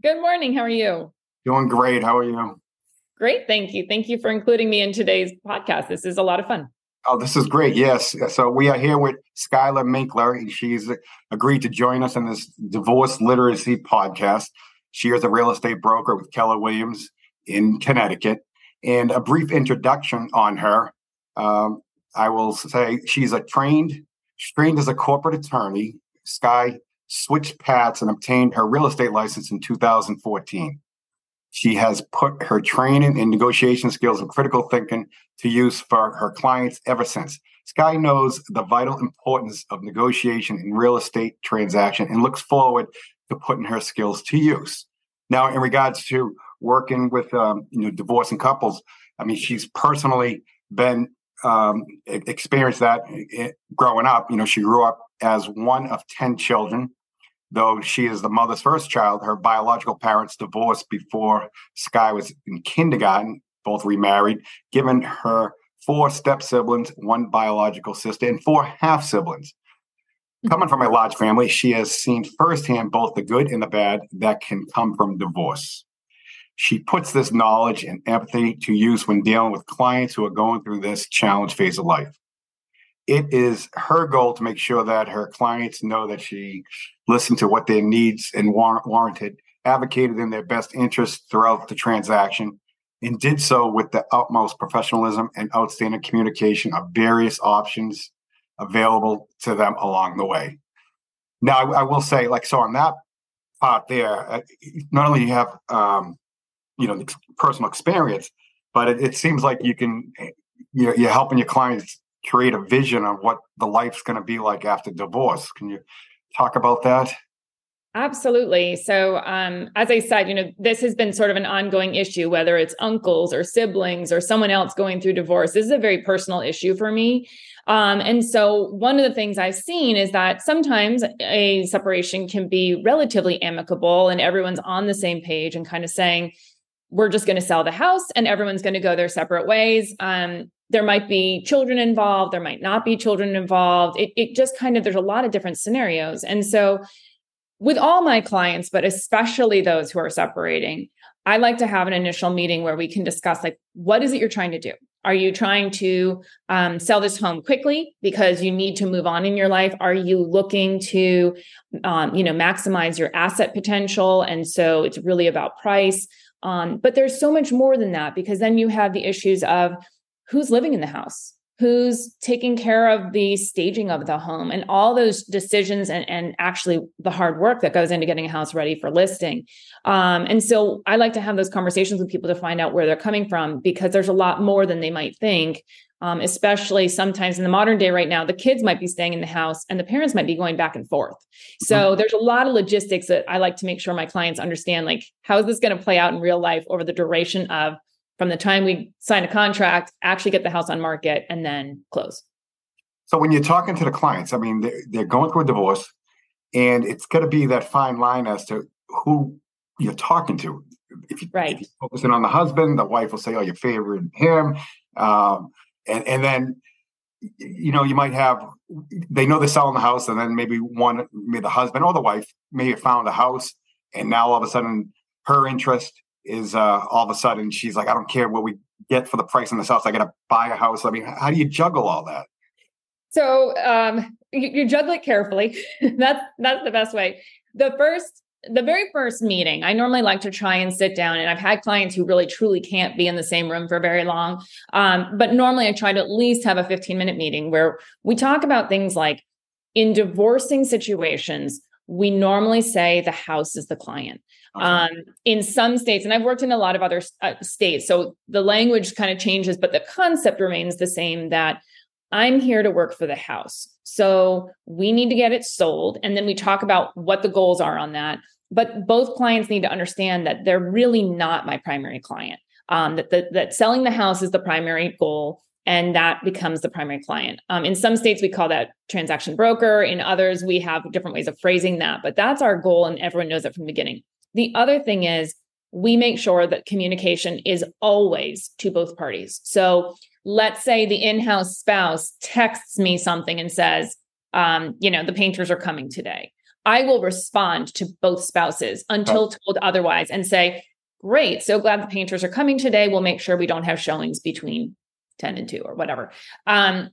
Good morning. How are you? Doing great. How are you? Great. Thank you. Thank you for including me in today's podcast. This is a lot of fun. Oh, this is great. Yes. So we are here with Schuyler Minckler. She's agreed to join us in this divorce literacy podcast. She is a real estate broker with Keller Williams in Connecticut. And a brief introduction on her. Um, I will say she's a trained, trained as a corporate attorney. Sky switched paths and obtained her real estate license in 2014. She has put her training in negotiation skills and critical thinking to use for her clients ever since. Sky knows the vital importance of negotiation in real estate transaction and looks forward to putting her skills to use. Now, in regards to working with um, you know divorcing couples, I mean, she's personally been um, experienced that eh, growing up. You know, she grew up as one of ten children. Though she is the mother's first child, her biological parents divorced before Sky was in kindergarten, both remarried, giving her four step siblings, one biological sister, and four half siblings. Mm-hmm. Coming from a large family, she has seen firsthand both the good and the bad that can come from divorce. She puts this knowledge and empathy to use when dealing with clients who are going through this challenge phase of life it is her goal to make sure that her clients know that she listened to what their needs and war- warranted, advocated in their best interest throughout the transaction, and did so with the utmost professionalism and outstanding communication of various options available to them along the way. Now, I, I will say, like, so on that part there, uh, not only you have, um, you know, personal experience, but it, it seems like you can, you're, you're helping your clients create a vision of what the life's going to be like after divorce. Can you talk about that? Absolutely. So, um, as I said, you know, this has been sort of an ongoing issue, whether it's uncles or siblings or someone else going through divorce. This is a very personal issue for me. Um, and so, one of the things I've seen is that sometimes a separation can be relatively amicable and everyone's on the same page and kind of saying, we're just going to sell the house and everyone's going to go their separate ways. Um, there might be children involved there might not be children involved. It, it just kind of there's a lot of different scenarios. And so with all my clients but especially those who are separating i like to have an initial meeting where we can discuss like what is it you're trying to do? Are you trying to um, sell this home quickly because you need to move on in your life? Are you looking to um, you know maximize your asset potential? And so it's really about price. Um, but there's so much more than that because then you have the issues of who's living in the house who's taking care of the staging of the home and all those decisions and, and actually the hard work that goes into getting a house ready for listing. Um, and so i like to have those conversations with people to find out where they're coming from because there's a lot more than they might think. Um, especially sometimes in the modern day right now the kids might be staying in the house and the parents might be going back and forth. So mm-hmm. there's a lot of logistics that i like to make sure my clients understand like how is this going to play out in real life over the duration of from the time we sign a contract, actually get the house on market, and then close. So when you're talking to the clients, I mean, they're, they're going through a divorce, and it's going to be that fine line as to who you're talking to. If, you, right. if you're focusing on the husband, the wife will say, "Oh, you're favoring him," um, and and then you know you might have they know they're selling the house, and then maybe one, maybe the husband or the wife may have found a house, and now all of a sudden her interest is uh, all of a sudden she's like, I don't care what we get for the price in this house. I got to buy a house. I mean, how do you juggle all that? So um, you, you juggle it carefully. that's that's the best way. The first, the very first meeting, I normally like to try and sit down. And I've had clients who really truly can't be in the same room for very long. Um, but normally, I try to at least have a 15 minute meeting where we talk about things like in divorcing situations. We normally say the house is the client. Um, in some states, and I've worked in a lot of other uh, states, so the language kind of changes, but the concept remains the same that I'm here to work for the house. So we need to get it sold. And then we talk about what the goals are on that. but both clients need to understand that they're really not my primary client. Um, that the, that selling the house is the primary goal, and that becomes the primary client. Um, in some states, we call that transaction broker. In others, we have different ways of phrasing that, but that's our goal, and everyone knows it from the beginning. The other thing is we make sure that communication is always to both parties. So let's say the in-house spouse texts me something and says, um, you know, the painters are coming today. I will respond to both spouses until told otherwise and say, great, so glad the painters are coming today. We'll make sure we don't have showings between 10 and 2 or whatever. Um,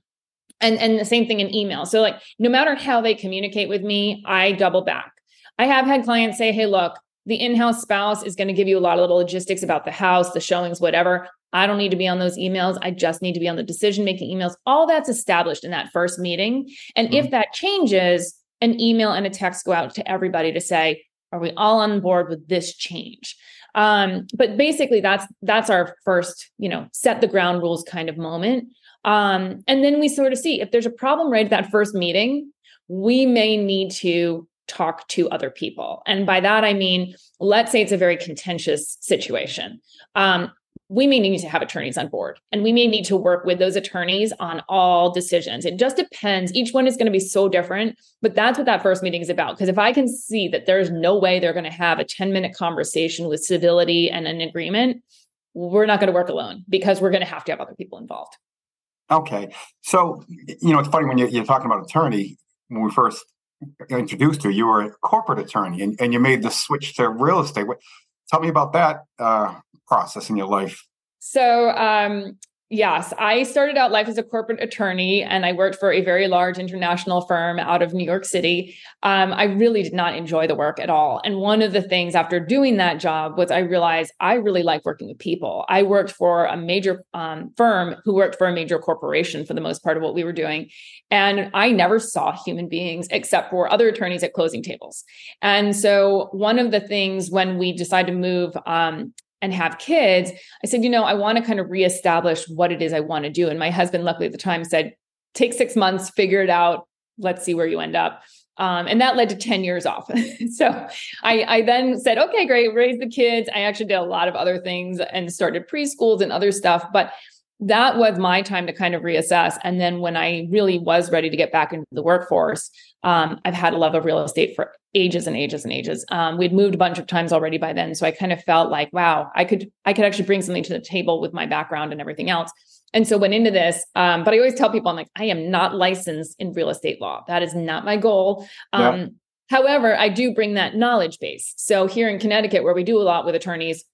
and and the same thing in email. So like no matter how they communicate with me, I double back. I have had clients say, "Hey, look, the in-house spouse is going to give you a lot of the logistics about the house, the showings, whatever. I don't need to be on those emails. I just need to be on the decision making emails. All that's established in that first meeting. And mm-hmm. if that changes, an email and a text go out to everybody to say, are we all on board with this change? Um, but basically that's that's our first, you know, set the ground rules kind of moment. Um, and then we sort of see if there's a problem right at that first meeting, we may need to talk to other people. And by that, I mean, let's say it's a very contentious situation. Um, we may need to have attorneys on board and we may need to work with those attorneys on all decisions. It just depends. Each one is going to be so different, but that's what that first meeting is about. Because if I can see that there's no way they're going to have a 10 minute conversation with civility and an agreement, we're not going to work alone because we're going to have to have other people involved. Okay. So, you know, it's funny when you're, you're talking about attorney, when we first introduced you, you were a corporate attorney and, and you made the switch to real estate. What, Tell me about that uh, process in your life. So, um, Yes, I started out life as a corporate attorney and I worked for a very large international firm out of New York City. Um, I really did not enjoy the work at all. And one of the things after doing that job was I realized I really like working with people. I worked for a major um, firm who worked for a major corporation for the most part of what we were doing. And I never saw human beings except for other attorneys at closing tables. And so, one of the things when we decided to move um, and have kids, I said, you know, I want to kind of reestablish what it is I want to do. And my husband, luckily at the time, said, take six months, figure it out. Let's see where you end up. Um, and that led to 10 years off. so I, I then said, okay, great, raise the kids. I actually did a lot of other things and started preschools and other stuff. But that was my time to kind of reassess. And then when I really was ready to get back into the workforce, um, I've had a love of real estate for ages and ages and ages. Um, we'd moved a bunch of times already by then, so I kind of felt like, wow, I could I could actually bring something to the table with my background and everything else. And so went into this. Um, but I always tell people, I'm like, I am not licensed in real estate law. That is not my goal. Um, yeah. However, I do bring that knowledge base. So here in Connecticut, where we do a lot with attorneys,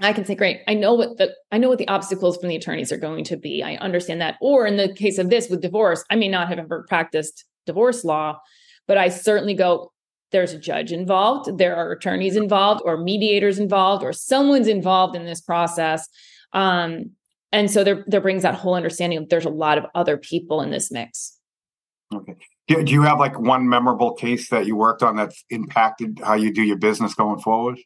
I can say, great, I know what the I know what the obstacles from the attorneys are going to be. I understand that. Or in the case of this with divorce, I may not have ever practiced divorce law, but I certainly go, there's a judge involved, there are attorneys involved, or mediators involved, or someone's involved in this process. Um, and so there there brings that whole understanding of there's a lot of other people in this mix. Okay. Do, do you have like one memorable case that you worked on that's impacted how you do your business going forward?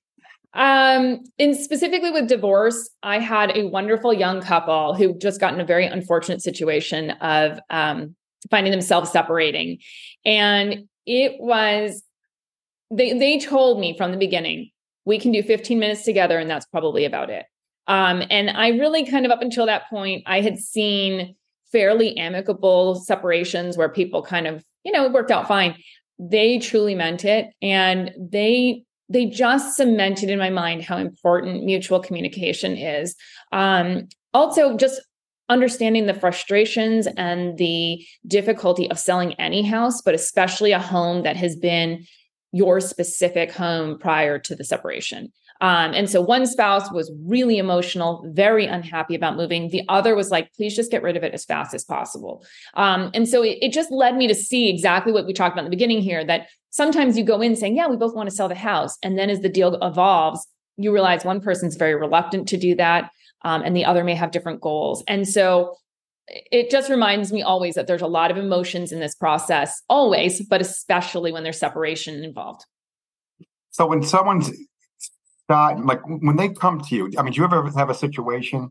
Um, in specifically with divorce, I had a wonderful young couple who just got in a very unfortunate situation of um, finding themselves separating. And it was they they told me from the beginning, we can do 15 minutes together and that's probably about it. Um, and I really kind of up until that point, I had seen fairly amicable separations where people kind of, you know, it worked out fine. They truly meant it. And they they just cemented in my mind how important mutual communication is. Um, also, just understanding the frustrations and the difficulty of selling any house, but especially a home that has been your specific home prior to the separation. Um, and so one spouse was really emotional, very unhappy about moving. The other was like, please just get rid of it as fast as possible. Um, and so it, it, just led me to see exactly what we talked about in the beginning here that sometimes you go in saying, yeah, we both want to sell the house. And then as the deal evolves, you realize one person's very reluctant to do that um, and the other may have different goals. And so it just reminds me always that there's a lot of emotions in this process, always, but especially when there's separation involved. So when someone's not like when they come to you, I mean, do you ever have a situation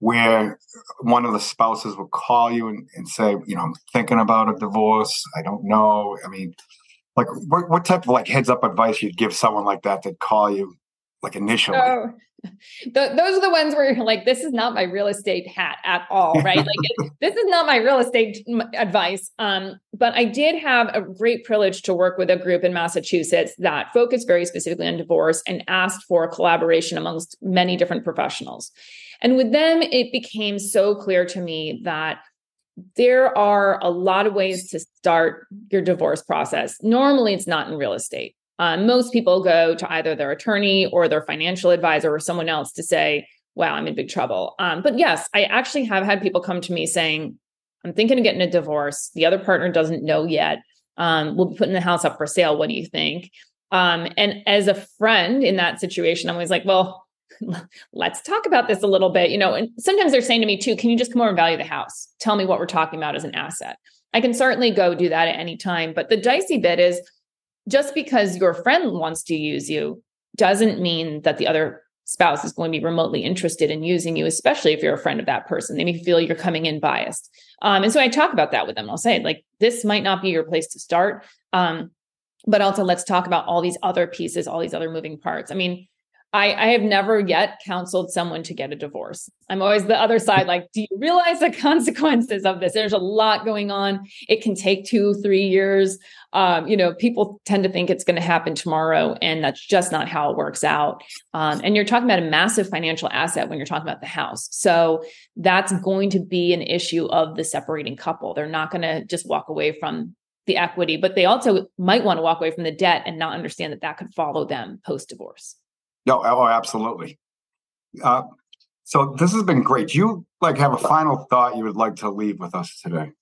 where one of the spouses will call you and, and say, you know, I'm thinking about a divorce. I don't know. I mean, like what, what type of like heads up advice you'd give someone like that to call you like initially? Oh, the, those are the ones where you're like, this is not my real estate hat at all, right? like, this is not my real estate advice. Um, but I did have a great privilege to work with a group in Massachusetts that focused very specifically on divorce and asked for a collaboration amongst many different professionals. And with them, it became so clear to me that there are a lot of ways to start your divorce process. Normally, it's not in real estate. Um, most people go to either their attorney or their financial advisor or someone else to say, wow, I'm in big trouble. Um, but yes, I actually have had people come to me saying, I'm thinking of getting a divorce. The other partner doesn't know yet. Um, we'll be putting the house up for sale. What do you think? Um, and as a friend in that situation, I'm always like, well, let's talk about this a little bit. You know, and sometimes they're saying to me too, can you just come over and value the house? Tell me what we're talking about as an asset. I can certainly go do that at any time. But the dicey bit is just because your friend wants to use you doesn't mean that the other spouse is going to be remotely interested in using you, especially if you're a friend of that person. They may feel you're coming in biased. Um, and so I talk about that with them. I'll say, like, this might not be your place to start. Um, but also let's talk about all these other pieces, all these other moving parts. I mean, I, I, have never yet counseled someone to get a divorce. I'm always the other side, like, do you realize the consequences of this? There's a lot going on. It can take two, three years. Um, you know, people tend to think it's going to happen tomorrow, and that's just not how it works out. Um, and you're talking about a massive financial asset when you're talking about the house. So that's going to be an issue of the separating couple. They're not going to just walk away from the equity, but they also might want to walk away from the debt and not understand that that could follow them post divorce. No, oh, absolutely. Uh, so this has been great. You like have a final thought you would like to leave with us today?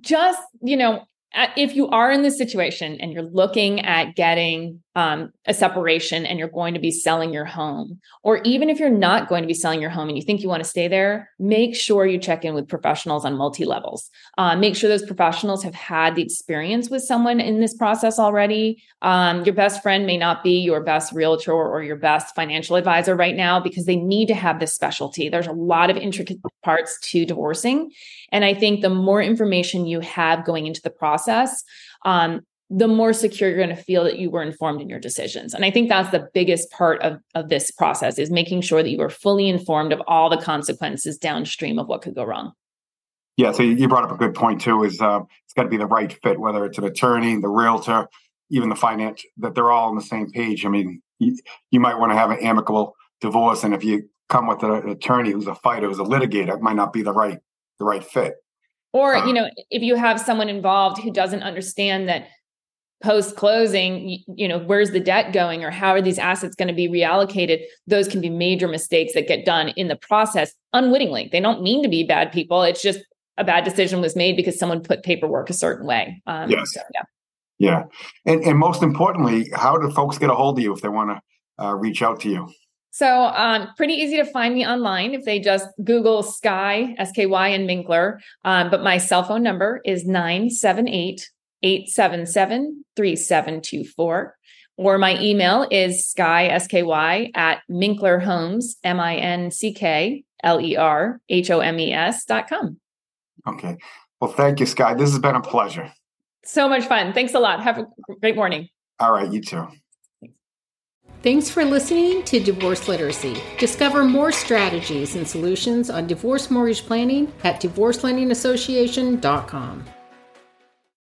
Just, you know, if you are in this situation and you're looking at getting um, a separation and you're going to be selling your home, or even if you're not going to be selling your home and you think you want to stay there, make sure you check in with professionals on multi levels. Uh, make sure those professionals have had the experience with someone in this process already. Um, your best friend may not be your best realtor or your best financial advisor right now because they need to have this specialty. There's a lot of intricate parts to divorcing. And I think the more information you have going into the process, um, the more secure you're going to feel that you were informed in your decisions. And I think that's the biggest part of, of this process is making sure that you are fully informed of all the consequences downstream of what could go wrong. Yeah, so you brought up a good point too. Is uh, it's got to be the right fit, whether it's an attorney, the realtor, even the finance, that they're all on the same page. I mean, you, you might want to have an amicable divorce, and if you come with an attorney who's a fighter, who's a litigator, it might not be the right the right fit. Or you know, if you have someone involved who doesn't understand that post closing you, know where's the debt going or how are these assets going to be reallocated those can be major mistakes that get done in the process unwittingly. They don't mean to be bad people. It's just a bad decision was made because someone put paperwork a certain way. Um, yes. so, yeah. Yeah. And, and most importantly how do folks get a hold of you if they want to uh, reach out to you so um, pretty easy to find me online if they just Google Sky, S-K-Y and Minckler. Um, but my cell phone number is 978 877 3724. Or my email is sky, S-K-Y, at Minckler Homes, M-I-N-C-K-L-E-R-H-O-M-E-S dot com. Okay. Well, thank you, Sky. This has been a pleasure. So much fun. Thanks a lot. Have a great morning. All right. You too. Thanks for listening to Divorce Literacy. Discover more strategies and solutions on divorce mortgage planning at divorcelendingassociation.com.